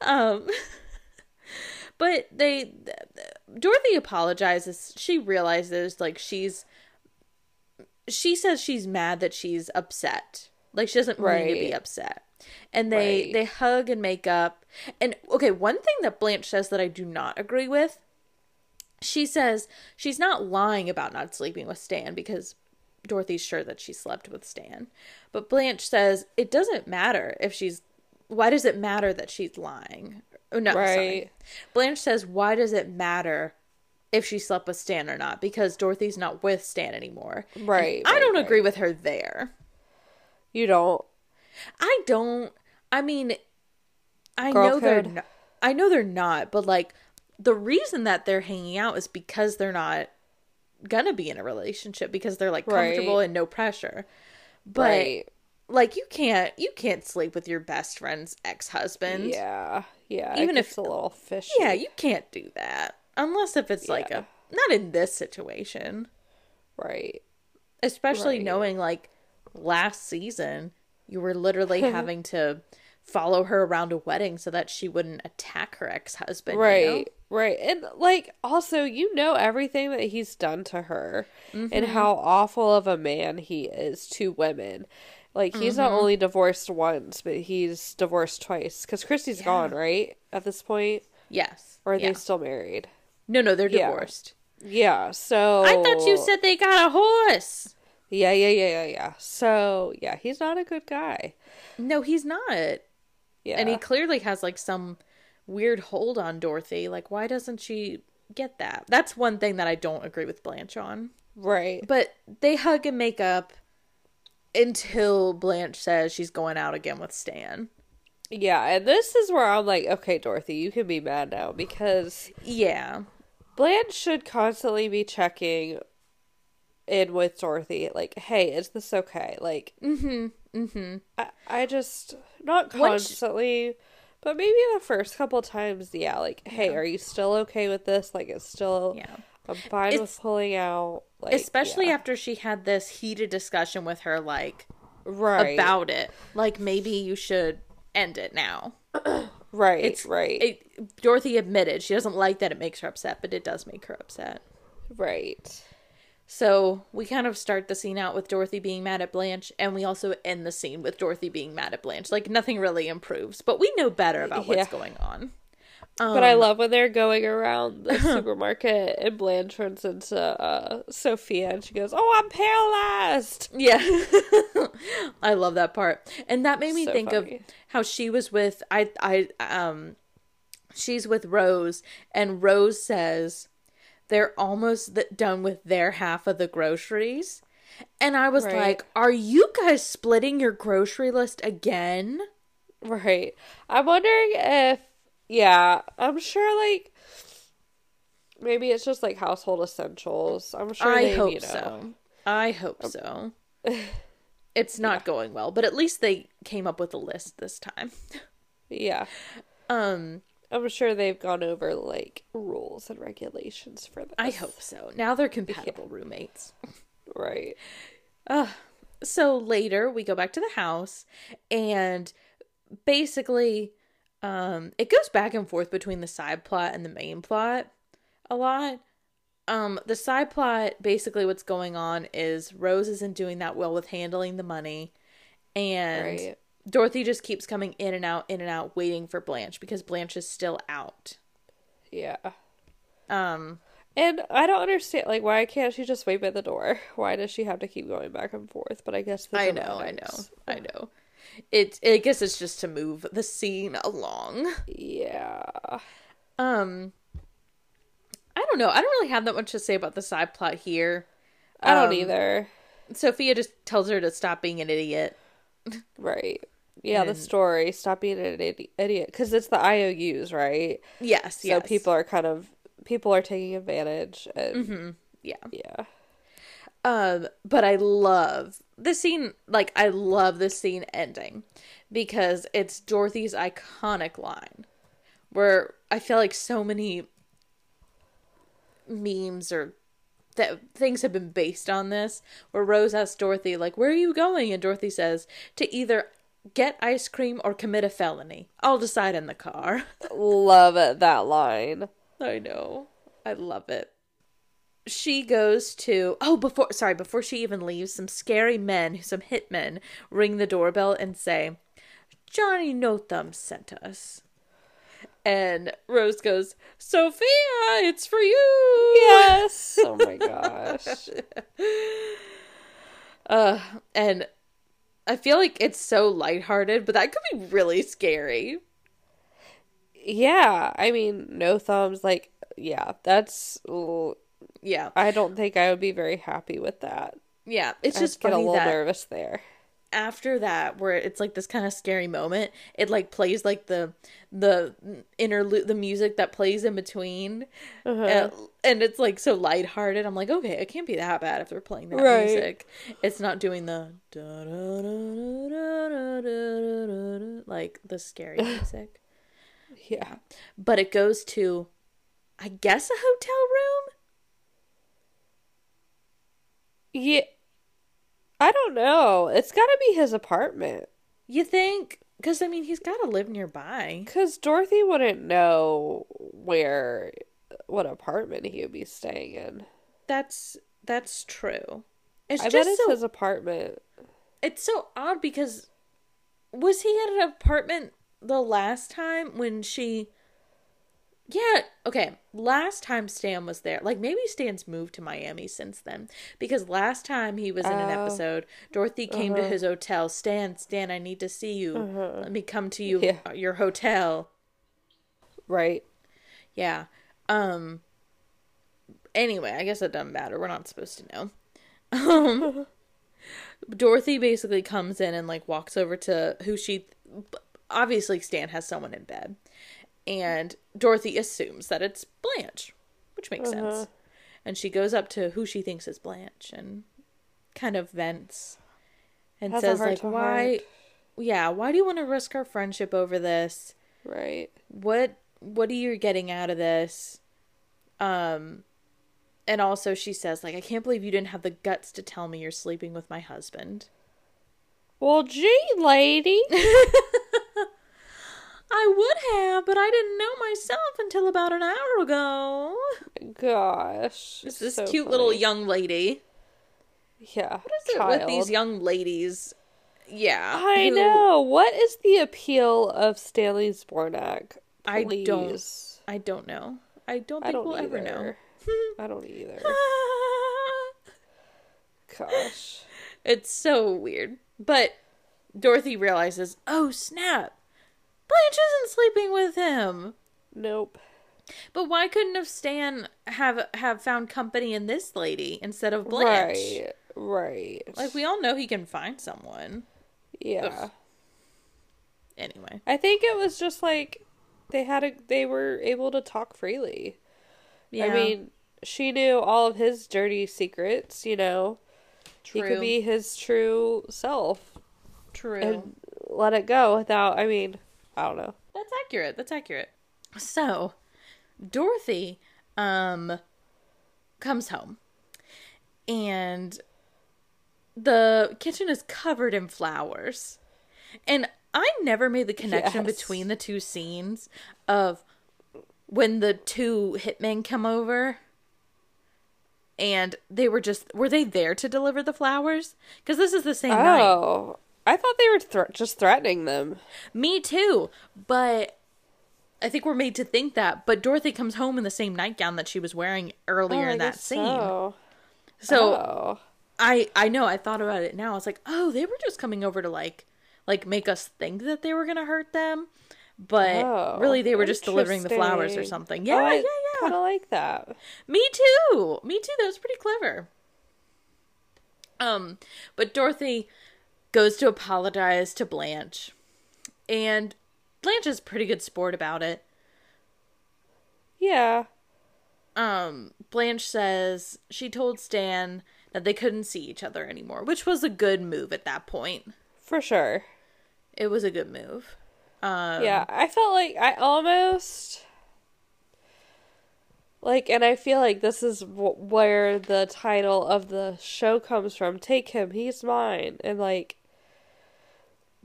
Um, but they, Dorothy apologizes. She realizes like she's, she says she's mad that she's upset. Like she doesn't mean to be upset. And they Right. they hug and make up. And okay, one thing that Blanche says that I do not agree with. She says she's not lying about not sleeping with Stan because Dorothy's sure that she slept with Stan. But Blanche says it doesn't matter if she's why does it matter that she's lying? Oh, no, sorry. Right. Blanche says why does it matter if she slept with Stan or not? Because Dorothy's not with Stan anymore. And Right, I don't right. agree with her there. You don't. I don't. I mean, I Girl know they're. code. Not, I know they're not, but like the reason that they're hanging out is because they're not gonna be in a relationship because they're like comfortable Right. and no pressure. But right. like you can't you can't sleep with your best friend's ex husband. Yeah. Yeah. Even if- it's a little fishy. Yeah, you can't do that unless if it's like a not in this situation, Right. especially Right. knowing like last season you were literally having to follow her around a wedding so that she wouldn't attack her ex-husband Right. you know? Right. And like also you know everything that he's done to her Mm-hmm. and how awful of a man he is to women. Like he's Mm-hmm. not only divorced once, but he's divorced twice cuz Christy's gone, right? At this point, yes or are yeah. they still married? no no they're Yeah. divorced Yeah. So i thought you said they got a horse Yeah, yeah, yeah, yeah, yeah. So, yeah, he's not a good guy. no he's not Yeah. and he clearly has like some weird hold on dorothy like why doesn't she get that that's one thing that i don't agree with blanche on right. But they hug and make up until Blanche says she's going out again with Stan. Yeah, and this is where I'm like, okay, Dorothy, you can be mad now because Yeah. Blanche should constantly be checking in with Dorothy, like, hey, is this okay? Like, Mm-hmm. Mm-hmm. I, I just not constantly, but maybe the first couple times, yeah. Like, hey, are you still okay with this? Like, it's still, Yeah. I'm fine It's- with pulling out. Like, Especially yeah. after she had this heated discussion with her, like, right about it. Like, maybe you should end it now. right, It's right, It, Dorothy admitted she doesn't like that it makes her upset, but it does make her upset. right. So we kind of start the scene out with Dorothy being mad at Blanche, and we also end the scene with Dorothy being mad at Blanche. Like nothing really improves, but we know better about what's Yeah. going on. But I Um, love when they're going around the supermarket and Blanche turns into uh, Sophia and she goes, "Oh, I'm paralyzed." Yeah. I love that part. And that made me So think funny. of how she was with I I um she's with Rose and Rose says they're almost th- done with their half of the groceries. And I was Right. like, "Are you guys splitting your grocery list again?" Right. I'm wondering if, yeah, I'm sure like maybe it's just like household essentials. I'm sure I they, hope you know, so. I hope so. It's not going well, but at least they came up with a list this time. Yeah, Um, I'm sure they've gone over like rules and regulations for this. I hope so. Now they're compatible roommates. Right. so later we go back to the house and basically um it goes back and forth between the side plot and the main plot a lot um the side plot basically what's going on is rose isn't doing that well with handling the money and Right. Dorothy just keeps coming in and out, in and out, waiting for Blanche because Blanche is still out. Yeah. Um, And I don't understand, like, why can't she just wait by the door? Why does she have to keep going back and forth? But I guess I know, I know, I know. It, I guess it's just to move the scene along. Yeah. Um, I don't know. I don't really have that much to say about the side plot here. I don't Um, either. Sophia just tells her to stop being an idiot. Right. Yeah, the story. Stop being an idiot. Because it's the IOUs, right? Yes, So yes. people are kind of, people are taking advantage. And Mm-hmm. Yeah. yeah. Um, but I love the scene. Like I love the scene ending because it's Dorothy's iconic line, where I feel like so many memes or that things have been based on this. Where Rose asks Dorothy, like, "Where are you going?" and Dorothy says, "To either get ice cream or commit a felony. I'll decide in the car." Love that line. I know. I love it. She goes to oh before sorry before she even leaves some scary men some hitmen ring the doorbell and say Johnny No Thumb sent us and Rose goes Sophia it's for you Yes. oh my gosh. uh and I feel like it's so lighthearted but that could be really scary Yeah. I mean, no thumbs. Like, yeah, that's. yeah I don't think I would be very happy with that. yeah it's I just get a little that nervous there after that where it's like this kind of scary moment it like plays like the the interlude the music that plays in between uh-huh. and, and, it's like so lighthearted i'm like okay it can't be that bad if they're playing that right. music it's not doing the like the scary music yeah but it goes to i guess a hotel room yeah I don't know. It's got to be his apartment. you think because i mean he's got to live nearby Because Dorothy wouldn't know where, what apartment he would be staying in. that's that's true it's I bet it's so his apartment. it's so odd because was he at an apartment the last time when she yeah okay last time stan was there like maybe stan's moved to miami since then because last time he was in an Oh. episode dorothy came to Uh-huh. his hotel stan stan i need to see you Uh-huh. let me come to you Yeah. uh, your hotel Right. yeah um anyway i guess it doesn't matter we're not supposed to know um dorothy basically comes in and like walks over to who she obviously stan has someone in bed and dorothy assumes that it's blanche which makes Uh-huh. sense and she goes up to who she thinks is blanche and kind of vents and Has says like why heart. yeah why do you want to risk our friendship over this Right. what what are you getting out of this um and also she says like i can't believe you didn't have the guts to tell me you're sleeping with my husband Well, gee, lady. i would have but i didn't know myself until about an hour ago Gosh. it's this so cute little young lady Yeah. what is it with these young ladies yeah I who- know. What is the appeal of Stanley Zbornak? I don't- i don't know i don't I think don't we'll ever know. I don't either. Gosh. It's so weird. But Dorothy realizes, oh snap, Blanche isn't sleeping with him. Nope. But why couldn't have Stan have have found company in this lady instead of Blanche? Right. Right. Like we all know he can find someone. yeah. Ugh. Anyway, I think it was just like they had a they were able to talk freely. yeah, I mean, she knew all of his dirty secrets, you know. true, He could be his true self true. and let it go without I mean, I don't know. That's accurate. That's accurate. So, Dorothy um comes home and the kitchen is covered in flowers. And I never made the connection Yes. between the two scenes of when the two hitmen come over and they were just were they there to deliver the flowers? Cuz this is the same night. Oh. I thought they were thr- just threatening them. Me too. But I think we're made to think that. But Dorothy comes home in the same nightgown that she was wearing earlier Oh, in that scene. So, So Oh. I I know I thought about it now. I was like, oh, they were just coming over to like like make us think that they were gonna hurt them, but Oh, really they were just delivering the flowers or something. Yeah, Oh, I yeah, yeah. Kind of like that. Me too. Me too. That was pretty clever. Um, but Dorothy goes to apologize to Blanche, and Blanche is a pretty good sport about it. Yeah. um Blanche says she told Stan that they couldn't see each other anymore, which was a good move at that point. For sure. It was a good move. Um yeah, I felt like I almost like, and I feel like this is w- where the title of the show comes from. Take him, he's mine, and like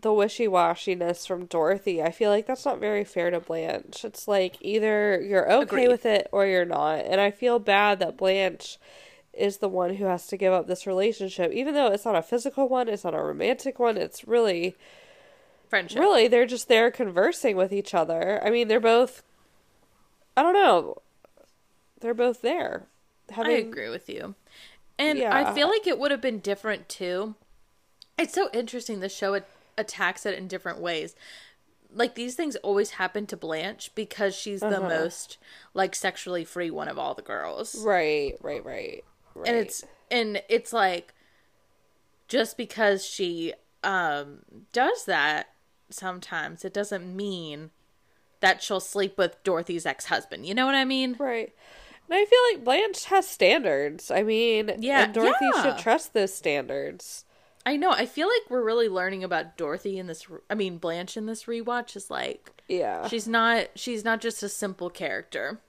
the wishy washiness from Dorothy. I feel like that's not very fair to Blanche. It's like either you're okay Agreed. with it or you're not, and I feel bad that Blanche is the one who has to give up this relationship, even though it's not a physical one, it's not a romantic one. It's really friendship. Really, they're just there conversing with each other. I mean, they're both. I don't know. They're both there. Having... I agree with you. And Yeah. I feel like it would have been different too. It's so interesting the show attacks it in different ways. Like these things always happen to Blanche because she's the Uh-huh. most like sexually free one of all the girls. Right, right, right, right. and it's and it's like just because she um does that sometimes it doesn't mean that she'll sleep with Dorothy's ex-husband. You know what I mean? right. And I feel like Blanche has standards. I mean, Yeah, and Dorothy yeah. should trust those standards. I know. I feel like we're really learning about Dorothy in this I mean Blanche in this rewatch is like Yeah. she's not she's not just a simple character.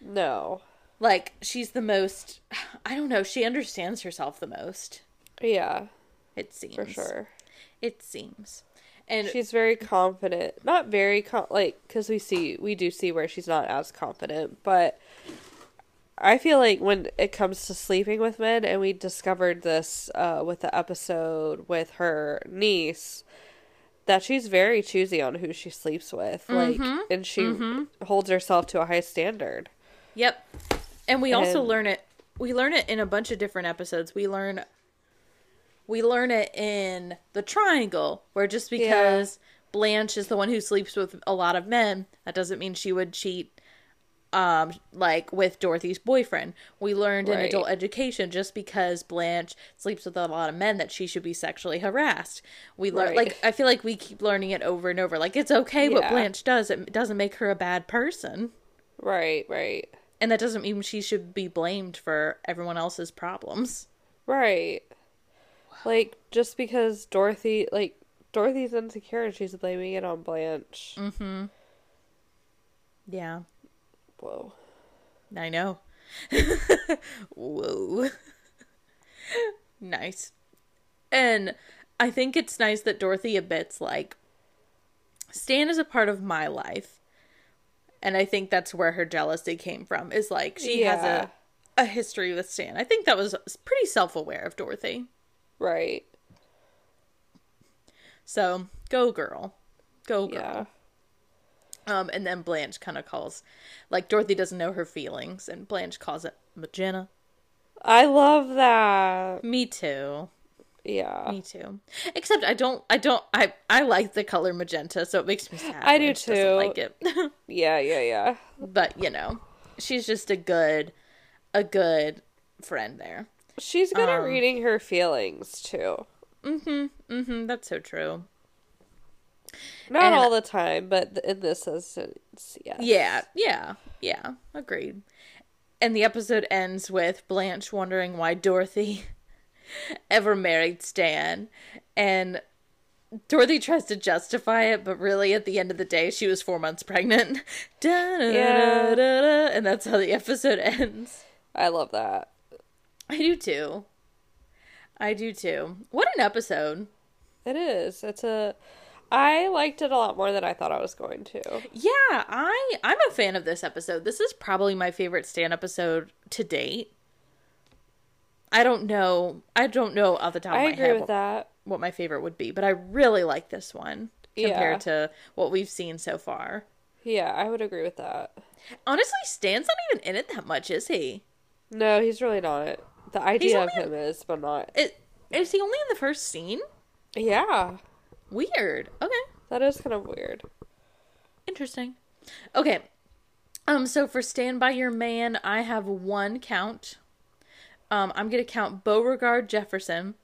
no. Like she's the most I don't know, she understands herself the most. Yeah, It seems. for sure. It seems. And She's very confident. Not very com- like cuz we see we do see where she's not as confident, but I feel like when it comes to sleeping with men and we discovered this uh with the episode with her niece that she's very choosy on who she sleeps with. Like and she holds herself to a high standard. Yep. And we also And- learn it we learn it in a bunch of different episodes. We learn we learn it in the triangle where just because Blanche is the one who sleeps with a lot of men, that doesn't mean she would cheat um like with Dorothy's boyfriend. We learned in adult education just because Blanche sleeps with a lot of men that she should be sexually harassed. We learn Right. like I feel like we keep learning it over and over. Like it's okay what Blanche does. It doesn't make her a bad person. Right, right. And that doesn't mean she should be blamed for everyone else's problems. Right. Like just because Dorothy like Dorothy's insecure and she's blaming it on Blanche. Mm-hmm. Yeah, Whoa. I know. Whoa. nice. And I think it's nice that Dorothy admits, like, Stan is a part of my life. And I think that's where her jealousy came from, is like, she Yeah. has a, a history with Stan. I think that was pretty self aware of Dorothy. Right. So, go girl. Go girl. Yeah. Um, and then Blanche kind of calls, like Dorothy doesn't know her feelings, and Blanche calls it Magenta. I love that. Me too. Yeah. Me too. Except I don't. I don't. I I like the color magenta, so it makes me sad. I do too. Like it, Yeah, yeah, yeah. but you know, she's just a good, a good friend there. She's good at Um, reading her feelings too. Mm-hmm. Mm-hmm. That's so true. Not and- all the time, but in this instance, yes. Yeah. Yeah. Yeah. Agreed. And the episode ends with Blanche wondering why Dorothy ever married Stan, and Dorothy tries to justify it, but really, at the end of the day, she was four months pregnant. Yeah. And that's how the episode ends. I love that. I do too. I do too. What an episode. It is. It's a. I liked it a lot more than I thought I was going to. Yeah, I I'm a fan of this episode. This is probably my favorite Stan episode to date. I don't know. I don't know off the top of I my agree head with what, that. what my favorite would be, but I really like this one compared to what we've seen so far. Yeah, I would agree with that. Honestly, Stan's not even in it that much, is he? No, he's really not. The idea of him is, but not. It, is he only in the first scene? Yeah, Weird. Okay. that is kind of weird. Interesting. Okay. Um, so for Stand By Your Man, I have one count. Um, I'm gonna count Beauregard Jefferson,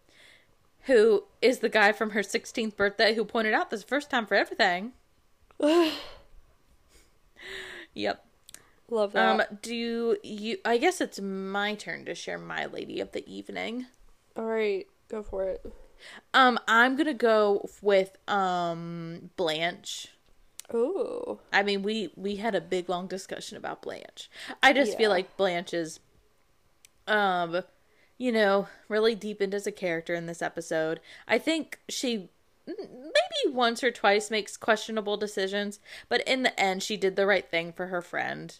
who is the guy from her 16th birthday who pointed out this first time for everything. yep. Love that. Um, do you? I guess it's my turn to share my lady of the evening. All right, go for it. Um, I'm gonna go with um Blanche. Ooh, I mean, we we had a big long discussion about Blanche. I just feel like Blanche is, um, you know, really deepened as a character in this episode. I think she maybe once or twice makes questionable decisions, but in the end, she did the right thing for her friend.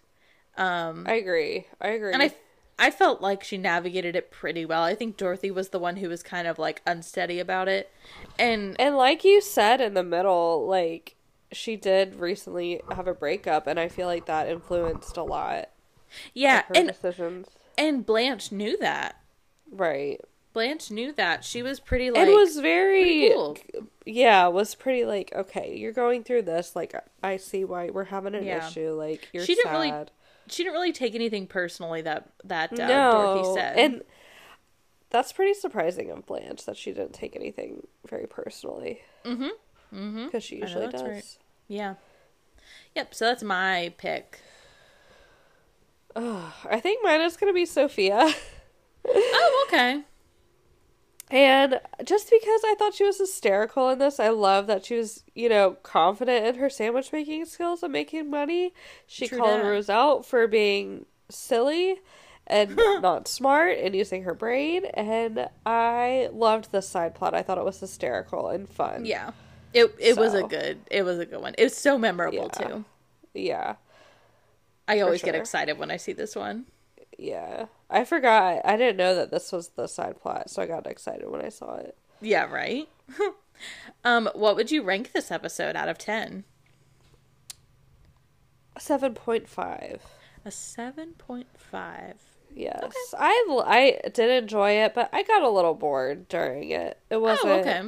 Um, I agree. I agree. and I I felt like she navigated it pretty well. I think Dorothy was the one who was kind of like unsteady about it, and and like you said in the middle, like she did recently have a breakup, and I feel like that influenced a lot yeah, her and decisions. and Blanche knew that. Right. Blanche knew that. She was pretty like it was very cool. yeah was pretty like okay you're going through this like i see why we're having an Yeah. issue like you're She didn't really sad. She didn't really take anything personally that that uh, no Dorothy said. and that's pretty surprising of blanche that she didn't take anything very personally Mhm. Mhm. because she usually does right. yeah. Yep, so that's my pick. Ugh, i think mine is going to be sophia Oh, okay. And just because I thought she was hysterical in this, I love that she was, you know, confident in her sandwich making skills and making money. She True called dat. Rose out for being silly and not smart and using her brain. And I loved this side plot. I thought it was hysterical and fun. Yeah. It it was a good it was a good one. It was so memorable Yeah. too. Yeah. I always get excited when I see this one. Yeah. I forgot. I didn't know that this was the side plot, so I got excited when I saw it. Yeah, right? um, what would you rank this episode out of 10? 7.5. A 7.5. Yes, I I did enjoy it, but I got a little bored during it. It wasn't Oh, okay.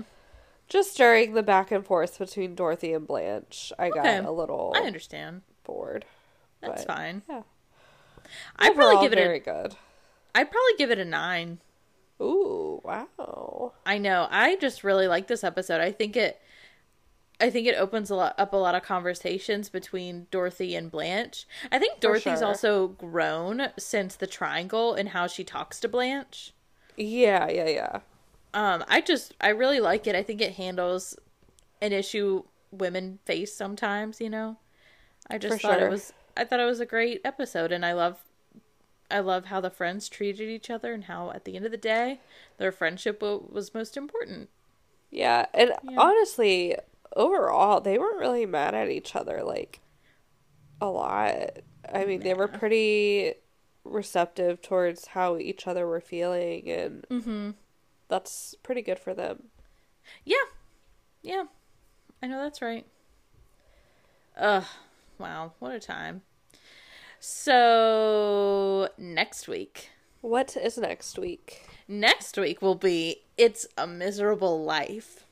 just during the back and forth between Dorothy and Blanche. I got a little I understand. bored. That's but, fine. Yeah, I'd Overall, probably give it very a good. I'd probably give it a 9. Ooh, wow. I know. I just really like this episode. I think it I think it opens a lot up a lot of conversations between Dorothy and Blanche. I think Dorothy's sure. also grown since the triangle and how she talks to Blanche. Yeah, yeah, yeah. Um I just I really like it. I think it handles an issue women face sometimes, you know. I just For thought sure. it was I thought it was a great episode and I love I love how the friends treated each other and how at the end of the day their friendship wa- was most important. Yeah, and Yeah. honestly, overall, they weren't really mad at each other like a lot. I mean, they were pretty receptive towards how each other were feeling, and Mhm. that's pretty good for them. Yeah. Yeah. I know that's right. Ugh. Wow. What a time. So, next week. What is next week? Next week will be It's a Miserable Life.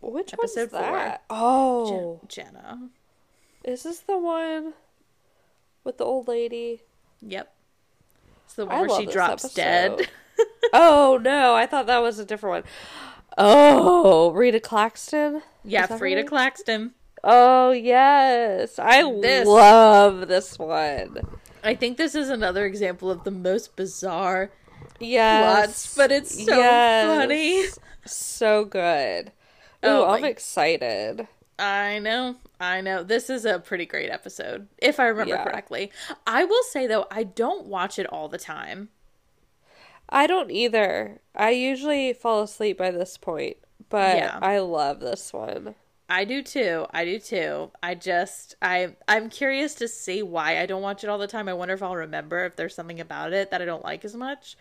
Which Episode one's four. that? Oh, Je- Jenna. is this the one with the old lady? Yep. It's the one I where she drops episode. dead. oh no, I thought that was a different one. Oh, Rita Claxton. yeah, that Frieda? Claxton. Oh yes, I This- love this one. I think this is another example of the most bizarre Yes, plots, but it's so Yes. funny. so good. Ooh, Oh I'm my- excited. I know. I know. This is a pretty great episode, if I remember Yeah. correctly. I will say, though, I don't watch it all the time. I don't either. I usually fall asleep by this point, but Yeah. I love this one. I do too. I do too. I just I I'm curious to see why I don't watch it all the time. I wonder if I'll remember if there's something about it that I don't like as much.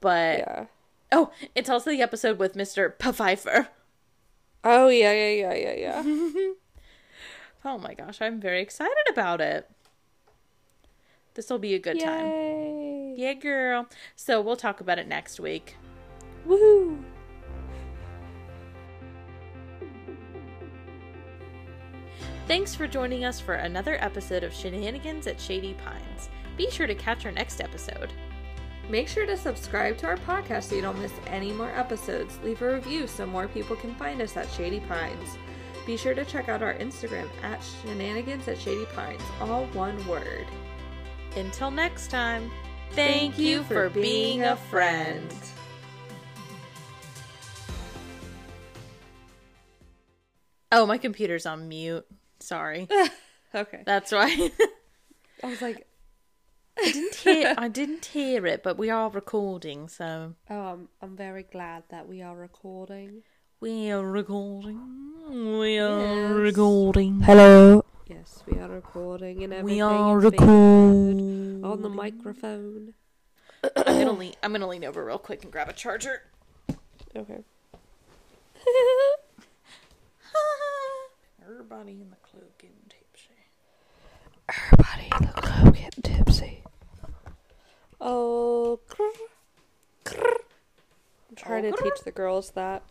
But Yeah. oh, it's also the episode with Mr. Pfeiffer. Oh yeah, yeah, yeah, yeah, yeah. Oh my gosh, I'm very excited about it. This will be a good time. Yay! Yeah, girl. So we'll talk about it next week. Woohoo! Thanks for joining us for another episode of Shenanigans at Shady Pines. Be sure to catch our next episode. Make sure to subscribe to our podcast so you don't miss any more episodes. Leave a review so more people can find us at Shady Pines. Be sure to check out our Instagram at Shenanigans at Shady Pines, all one word. Until next time, thank, you for being a friend. Oh, my computer's on mute. Sorry. Okay. That's why. I was like, I didn't hear I didn't hear it, but we are recording, so oh, I'm, I'm very glad that we are recording. we are recording. We are Yes. recording. Hello. Yes, we are recording and everything. We are is being recording. on the microphone. I'm gonna lean I'm gonna lean over real quick and grab a charger. Okay. Everybody in the club getting tipsy. Everybody in the club getting tipsy. Oh, grr, grr. I'm trying Oh, to teach the girls that.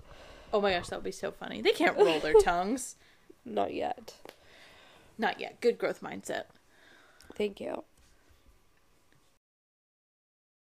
Oh my gosh, that would be so funny. They can't roll their tongues. Not yet. Not yet. Good growth mindset. Thank you.